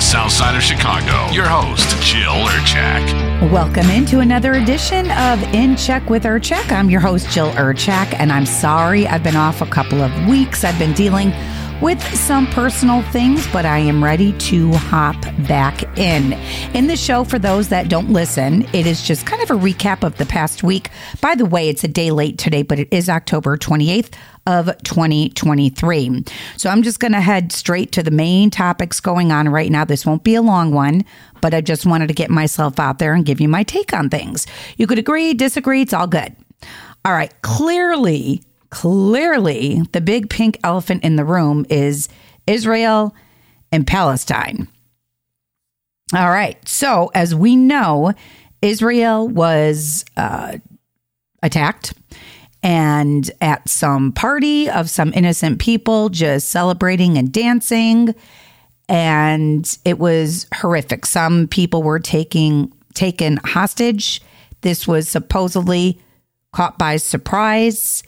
the south side of Chicago. Your host, Jill Urchak. Welcome into another edition of In Check with Urchak. I'm your host, Jill Urchak, and I'm sorry I've been off a couple of weeks. I've been dealing with some personal things, but I am ready to hop back in. In the show, for those that don't listen, it is just kind of a recap of the past week. By the way, it's a day late today, but it is October 28th of 2023. So I'm just going to head straight to the main topics going on right now. This won't be a long one, but I just wanted to get myself out there and give you my take on things. You could agree, disagree, it's all good. All right, clearly clearly the big pink elephant in the room is Israel and Palestine. All right. So, as we know, Israel was uh, attacked and at some party of some innocent people just celebrating and dancing. And it was horrific. Some people were taking taken hostage. This was supposedly caught by surprise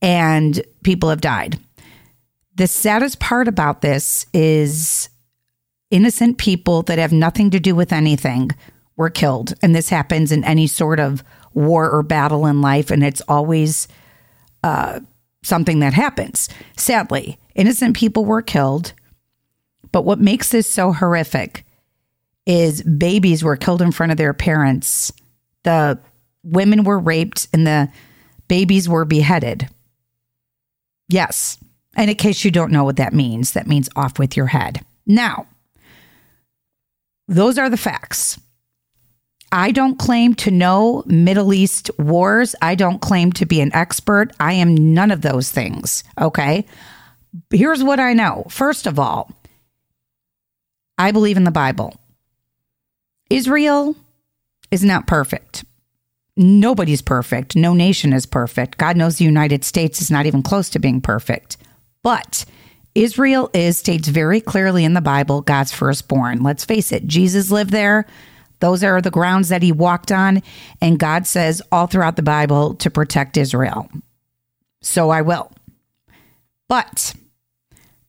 and people have died. The saddest part about this is innocent people that have nothing to do with anything were killed. And this happens in any sort of war or battle in life. And it's always uh, something that happens. Sadly, innocent people were killed. But what makes this so horrific is babies were killed in front of their parents. The women were raped and the babies were beheaded. Yes. And in case you don't know what that means, that means off with your head. Now, those are the facts. I don't claim to know Middle East wars. I don't claim to be an expert. I am none of those things. Okay. Here's what I know. First of all, I believe in the Bible. Israel is not perfect nobody's perfect. No nation is perfect. God knows the United States is not even close to being perfect. But Israel is states very clearly in the Bible God's firstborn. Let's face it, Jesus lived there. Those are the grounds that he walked on. And God says all throughout the Bible to protect Israel. So I will. But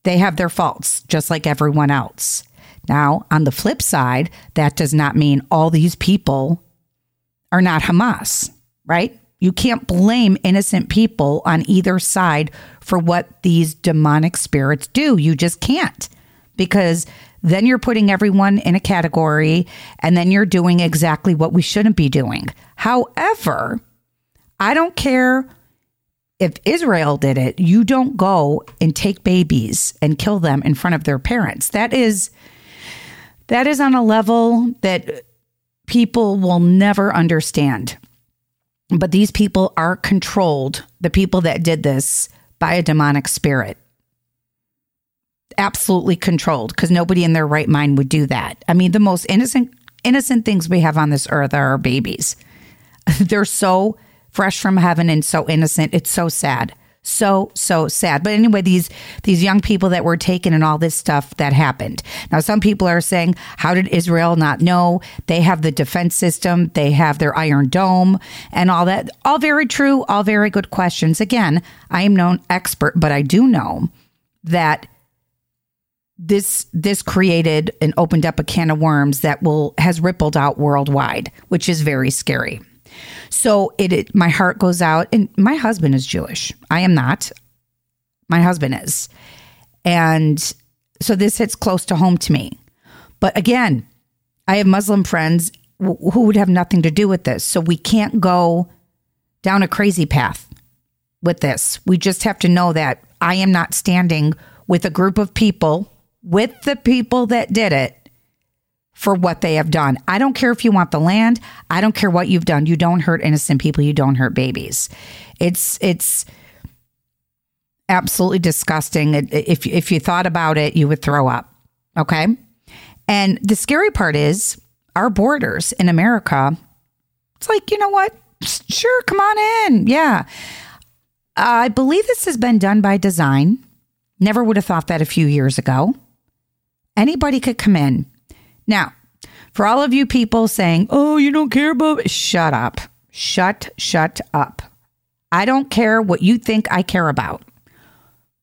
they have their faults, just like everyone else. Now, on the flip side, that does not mean all these people are not Hamas, right? You can't blame innocent people on either side for what these demonic spirits do. You just can't because then you're putting everyone in a category and then you're doing exactly what we shouldn't be doing. However, I don't care if Israel did it, you don't go and take babies and kill them in front of their parents. That is that is on a level that people will never understand. But these people are controlled, the people that did this, by a demonic spirit. Absolutely controlled because nobody in their right mind would do that. I mean, the most innocent innocent things we have on this earth are our babies. They're so fresh from heaven and so innocent. It's so sad so so sad. But anyway these these young people that were taken and all this stuff that happened. Now some people are saying how did israel not know? They have the defense system. They have their iron dome and all that. All very true all very good questions. Again i am no expert but i do know that this this created and opened up a can of worms that will has rippled out worldwide which is very scary so it, it my heart goes out and my husband is Jewish. I am not. My husband is. And so this hits close to home to me. But again, I have Muslim friends who would have nothing to do with this. So we can't go down a crazy path with this. We just have to know that I am not standing with a group of people, with the people that did it, for what they have done. I don't care if you want the land. I don't care what you've done. You don't hurt innocent people. You don't hurt babies. It's it's absolutely disgusting. If if you thought about it, you would throw up. Okay? And the scary part is our borders in America. It's like, you know what? Sure, come on in. Yeah. I believe this has been done by design. Never would have thought that a few years ago. Anybody could come in now, for all of you people saying, oh, you don't care about, shut up. Shut, shut up. I don't care what you think I care about.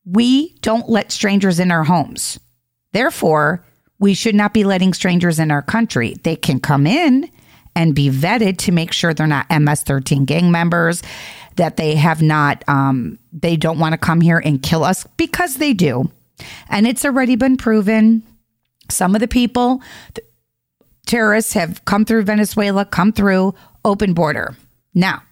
We don't let strangers in our homes. Therefore, we should not be letting strangers in our country. They can come in and be vetted to make sure they're not MS 13 gang members, that they have not, um, they don't want to come here and kill us because they do. And it's already been proven. Some of the people, the terrorists have come through Venezuela, come through open border. Now,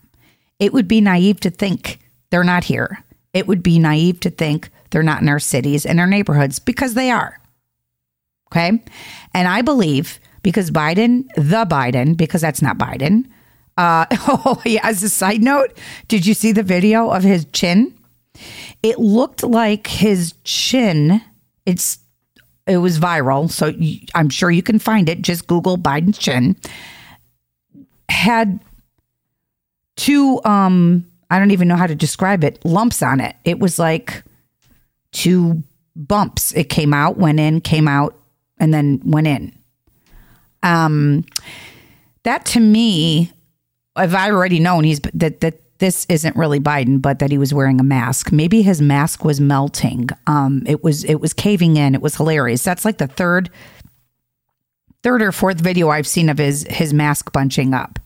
it would be naive to think they're not here. It would be naive to think they're not in our cities and our neighborhoods because they are. Okay. And I believe because Biden, the Biden, because that's not Biden. Uh, oh, yeah, as a side note, did you see the video of his chin? It looked like his chin, it's it was viral, so you, I'm sure you can find it. Just Google Biden's chin. Had two um I don't even know how to describe it, lumps on it. It was like two bumps. It came out, went in, came out, and then went in. Um, that to me, if I've already known he's that that this isn't really Biden, but that he was wearing a mask. Maybe his mask was melting. Um, it was it was caving in. It was hilarious. That's like the third, third or fourth video I've seen of his his mask bunching up.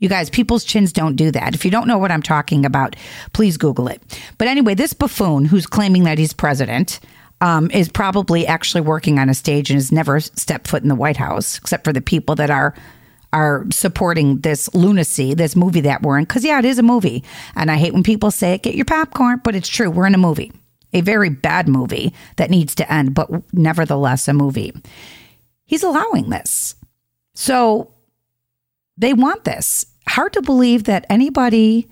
You guys, people's chins don't do that. If you don't know what I'm talking about, please Google it. But anyway, this buffoon who's claiming that he's president um, is probably actually working on a stage and has never stepped foot in the White House, except for the people that are are supporting this lunacy, this movie that we're in. Because yeah, it is a movie, and I hate when people say it. Get your popcorn, but it's true. We're in a movie, a very bad movie that needs to end, but nevertheless a movie. He's allowing this, so they want this. Hard to believe that anybody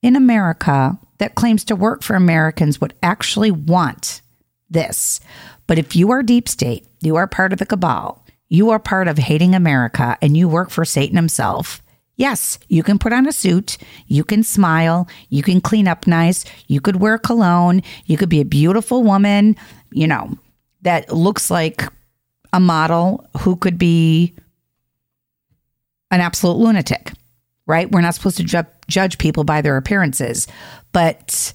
in America that claims to work for Americans would actually want this. But if you are deep state, you are part of the cabal, you are part of hating America, and you work for Satan himself, yes, you can put on a suit, you can smile, you can clean up nice, you could wear cologne, you could be a beautiful woman, you know, that looks like a model who could be an absolute lunatic, right? We're not supposed to ju- judge people by their appearances, but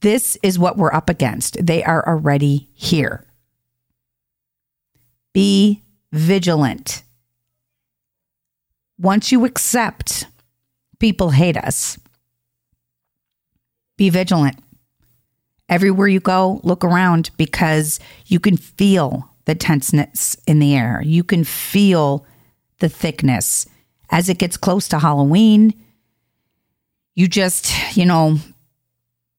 this is what we're up against. They are already here. Be vigilant. Once you accept people hate us, be vigilant. Everywhere you go, look around because you can feel the tenseness in the air. You can feel the thickness. As it gets close to Halloween, you just, you know,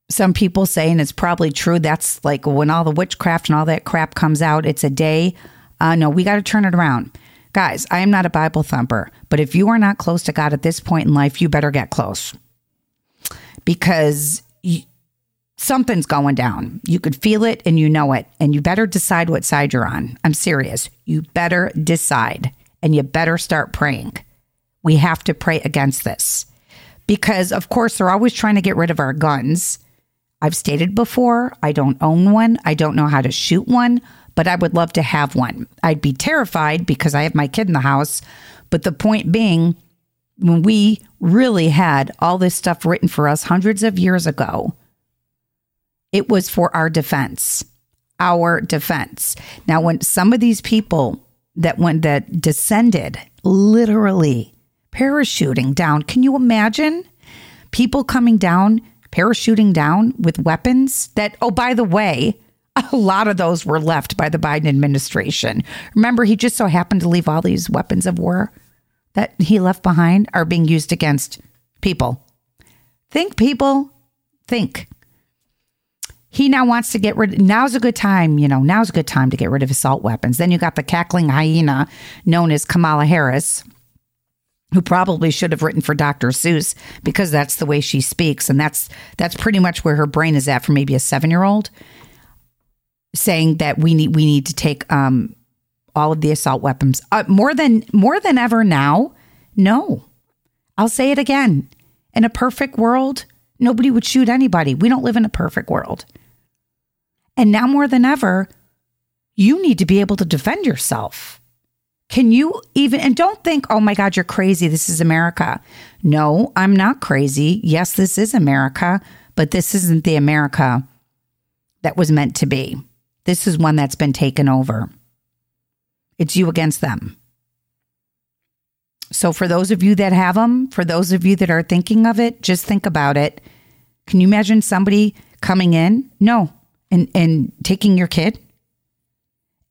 some people say, and it's probably true, that's like when all the witchcraft and all that crap comes out, it's a day. Uh, no, we got to turn it around. Guys, I am not a Bible thumper, but if you are not close to God at this point in life, you better get close because something's going down. You could feel it and you know it, and you better decide what side you're on. I'm serious. You better decide and you better start praying. We have to pray against this because, of course, they're always trying to get rid of our guns I've stated before, I don't own one. I don't know how to shoot one, but I would love to have one. I'd be terrified because I have my kid in the house. But the point being, when we really had all this stuff written for us hundreds of years ago, it was for our defense, our defense. Now, when some of these people that went that descended literally parachuting down, can you imagine people coming down parachuting down with weapons that, oh, by the way, a lot of those were left by the Biden administration. Remember, he just so happened to leave all these weapons of war that he left behind are being used against people. Think, people, think. He now wants to get rid. Now's a good time, you know. Now's a good time to get rid of assault weapons. Then you got the cackling hyena known as Kamala Harris, who probably should have written for Dr. Seuss because that's the way she speaks and that's that's pretty much where her brain is at for maybe a 7-year-old saying that we need we need to take um, all of the assault weapons uh, more than more than ever now. No. I'll say it again. In a perfect world, nobody would shoot anybody. We don't live in a perfect world. And now more than ever, you need to be able to defend yourself. Can you even, and don't think, oh my God, you're crazy. This is America. No, I'm not crazy. Yes, this is America, but this isn't the America that was meant to be. This is one that's been taken over. It's you against them. So, for those of you that have them, for those of you that are thinking of it, just think about it. Can you imagine somebody coming in? No. And, and taking your kid?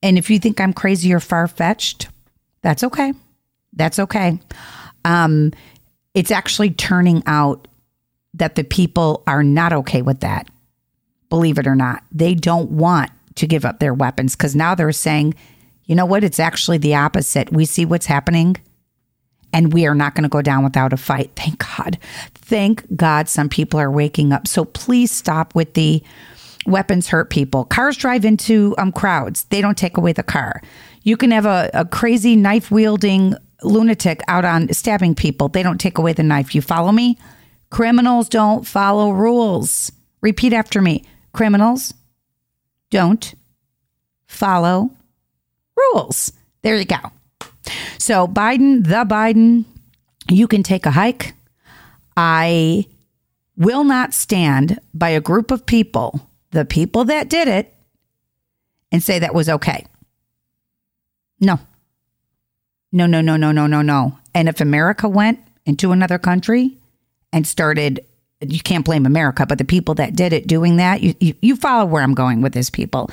And if you think I'm crazy or far fetched, that's okay. That's okay. Um, it's actually turning out that the people are not okay with that. Believe it or not, they don't want to give up their weapons because now they're saying, you know what? It's actually the opposite. We see what's happening and we are not going to go down without a fight. Thank God. Thank God some people are waking up. So please stop with the weapons hurt people. Cars drive into um, crowds, they don't take away the car. You can have a, a crazy knife wielding lunatic out on stabbing people, they don't take away the knife. You follow me? Criminals don't follow rules. Repeat after me criminals don't follow rules. There you go. So, Biden, the Biden, you can take a hike. I will not stand by a group of people, the people that did it, and say that was okay. No. No, no, no, no, no, no, no. And if America went into another country and started, you can't blame America, but the people that did it doing that, you, you, you follow where I'm going with this people.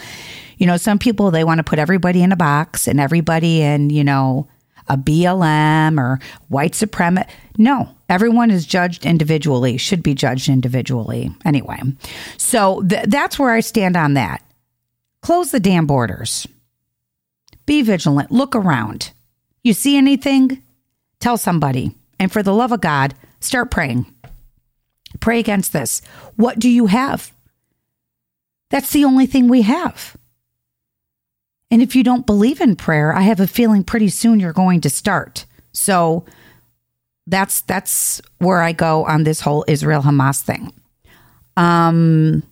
You know, some people, they want to put everybody in a box and everybody in, you know, a BLM or white supremacist. No, everyone is judged individually, should be judged individually. Anyway, so th- that's where I stand on that. Close the damn borders. Be vigilant. Look around. You see anything? Tell somebody. And for the love of God, start praying. Pray against this. What do you have? That's the only thing we have. And if you don't believe in prayer, I have a feeling pretty soon you're going to start. So that's that's where I go on this whole Israel Hamas thing. Um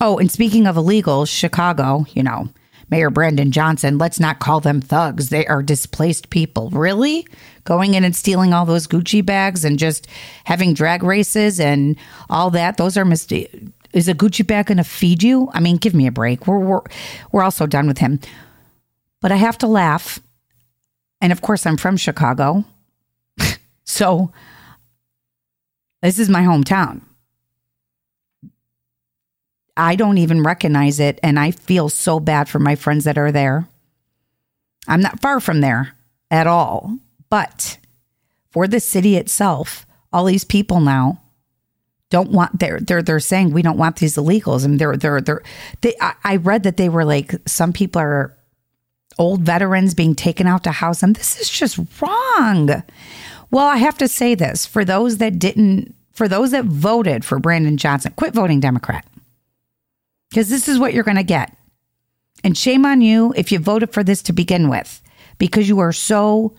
oh, and speaking of illegals, Chicago, you know, Mayor Brandon Johnson, let's not call them thugs. They are displaced people. Really? Going in and stealing all those Gucci bags and just having drag races and all that. Those are mistakes is a Gucci bag going to feed you? I mean, give me a break. We're, we're, we're also done with him. But I have to laugh. And of course, I'm from Chicago. so this is my hometown. I don't even recognize it. And I feel so bad for my friends that are there. I'm not far from there at all. But for the city itself, all these people now don't want they're they're they're saying we don't want these illegals and they're they're they're they I, I read that they were like some people are old veterans being taken out to house them this is just wrong well i have to say this for those that didn't for those that voted for brandon johnson quit voting democrat because this is what you're going to get and shame on you if you voted for this to begin with because you are so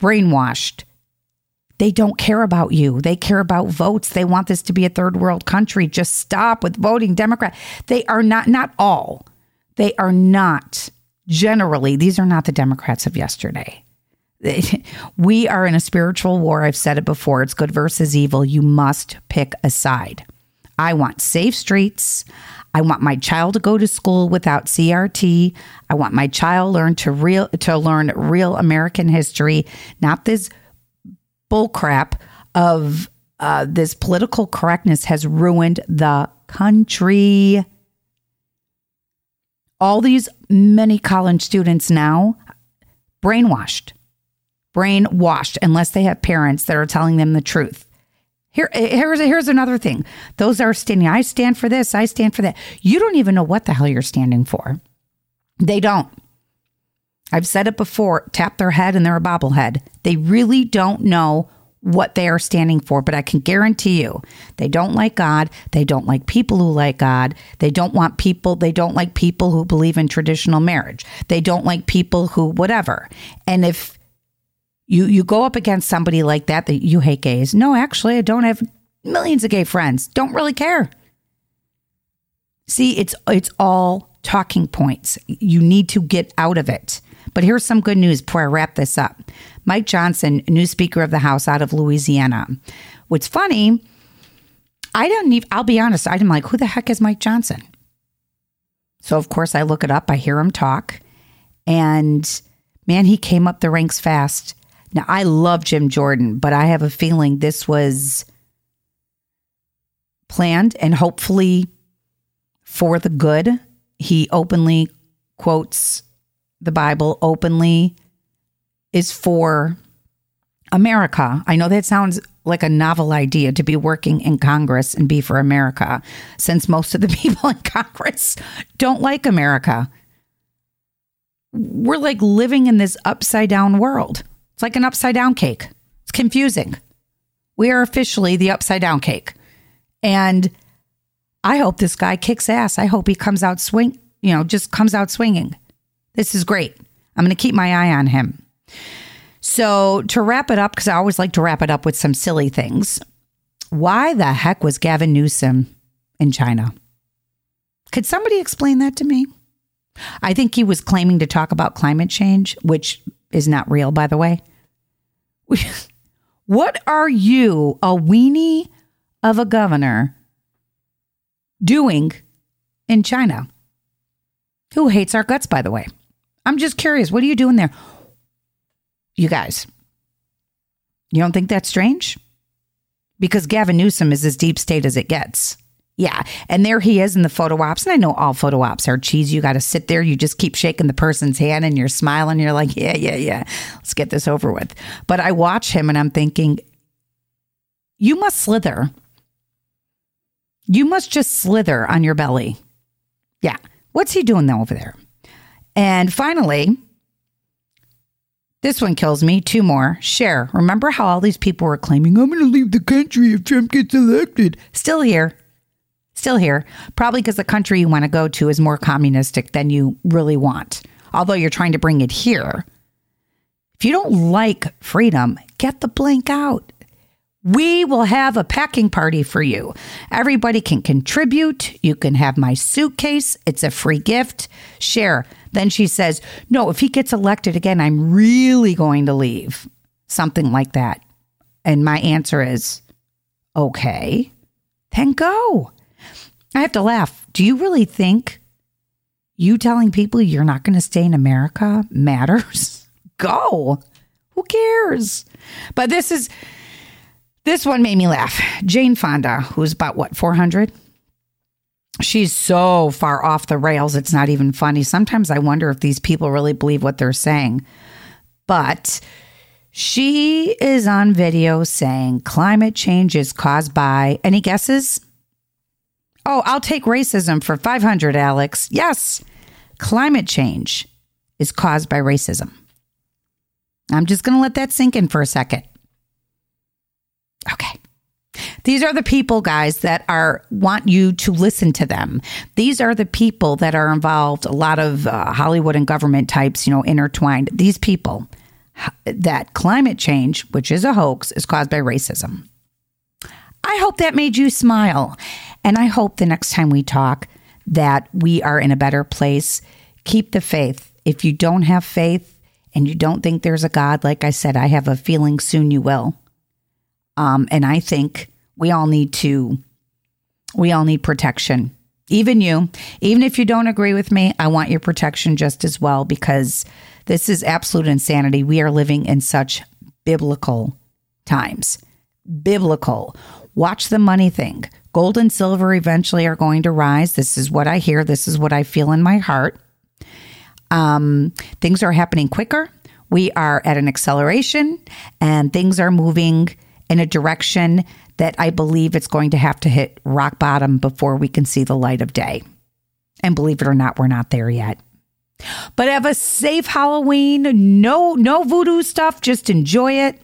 brainwashed they don't care about you. They care about votes. They want this to be a third world country. Just stop with voting Democrat. They are not, not all. They are not generally, these are not the Democrats of yesterday. We are in a spiritual war. I've said it before. It's good versus evil. You must pick a side. I want safe streets. I want my child to go to school without CRT. I want my child learn to real to learn real American history, not this bullcrap of uh, this political correctness has ruined the country. All these many college students now brainwashed, brainwashed, unless they have parents that are telling them the truth. Here, here's here's another thing. Those are standing. I stand for this. I stand for that. You don't even know what the hell you're standing for. They don't. I've said it before tap their head and they're a bobblehead. They really don't know what they are standing for, but I can guarantee you they don't like God. They don't like people who like God. They don't want people, they don't like people who believe in traditional marriage. They don't like people who, whatever. And if you, you go up against somebody like that, that you hate gays. No, actually, I don't have millions of gay friends. Don't really care. See, it's it's all talking points. You need to get out of it. But here's some good news before I wrap this up. Mike Johnson, new Speaker of the House out of Louisiana. What's funny, I don't even, I'll be honest, I'm like, who the heck is Mike Johnson? So, of course, I look it up, I hear him talk, and man, he came up the ranks fast. Now, I love Jim Jordan, but I have a feeling this was planned and hopefully for the good. He openly quotes the Bible, openly is for America. I know that sounds like a novel idea to be working in Congress and be for America, since most of the people in Congress don't like America. We're like living in this upside down world. It's like an upside down cake. It's confusing. We are officially the upside down cake. And I hope this guy kicks ass. I hope he comes out swing, you know, just comes out swinging. This is great. I'm going to keep my eye on him. So, to wrap it up, because I always like to wrap it up with some silly things, why the heck was Gavin Newsom in China? Could somebody explain that to me? I think he was claiming to talk about climate change, which is not real, by the way. What are you, a weenie of a governor, doing in China? Who hates our guts, by the way? I'm just curious. What are you doing there? You guys, you don't think that's strange? Because Gavin Newsom is as deep state as it gets. Yeah. And there he is in the photo ops. And I know all photo ops are cheese. You got to sit there. You just keep shaking the person's hand and you're smiling. You're like, yeah, yeah, yeah. Let's get this over with. But I watch him and I'm thinking, you must slither. You must just slither on your belly. Yeah. What's he doing though over there? And finally, this one kills me. Two more. Cher. Remember how all these people were claiming, I'm going to leave the country if Trump gets elected? Still here. Still here. Probably because the country you want to go to is more communistic than you really want. Although you're trying to bring it here. If you don't like freedom, get the blank out. We will have a packing party for you. Everybody can contribute. You can have my suitcase. It's a free gift. Cher. Then she says, No, if he gets elected again, I'm really going to leave. Something like that. And my answer is, Okay, then go. I have to laugh. Do you really think you telling people you're not going to stay in America matters? go. Who cares? But this is. This one made me laugh. Jane Fonda, who's about what, 400? she's so far off the rails, it's not even funny. Sometimes I wonder if these people really believe what they're saying. But she is on video saying climate change is caused by, any guesses? Oh, I'll take racism for 500, Alex. Yes, climate change is caused by racism. I'm just going to let that sink in for a second. Okay. These are the people, guys, that are want you to listen to them. These are the people that are involved. A lot of uh, Hollywood and government types, you know, intertwined. These people that climate change, which is a hoax, is caused by racism. I hope that made you smile, and I hope the next time we talk that we are in a better place. Keep the faith. If you don't have faith and you don't think there's a God, like I said, I have a feeling soon you will. Um, and I think we all need to, we all need protection. Even you, even if you don't agree with me, I want your protection just as well because this is absolute insanity. We are living in such biblical times. Biblical. Watch the money thing. Gold and silver eventually are going to rise. This is what I hear. This is what I feel in my heart. Um, things are happening quicker. We are at an acceleration and things are moving in a direction that I believe it's going to have to hit rock bottom before we can see the light of day. And believe it or not, we're not there yet. But have a safe Halloween. No, no voodoo stuff. Just enjoy it.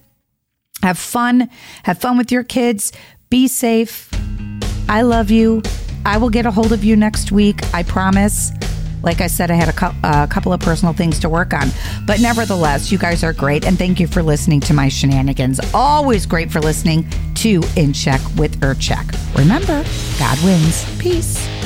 Have fun. Have fun with your kids. Be safe. I love you. I will get a hold of you next week. I promise. Like I said, I had a, cu- a, uh, couple of personal things to work on. But nevertheless, you guys are great. And thank you for listening to my shenanigans. Always great for listening to In Check with Urchak. Remember, God wins. Peace.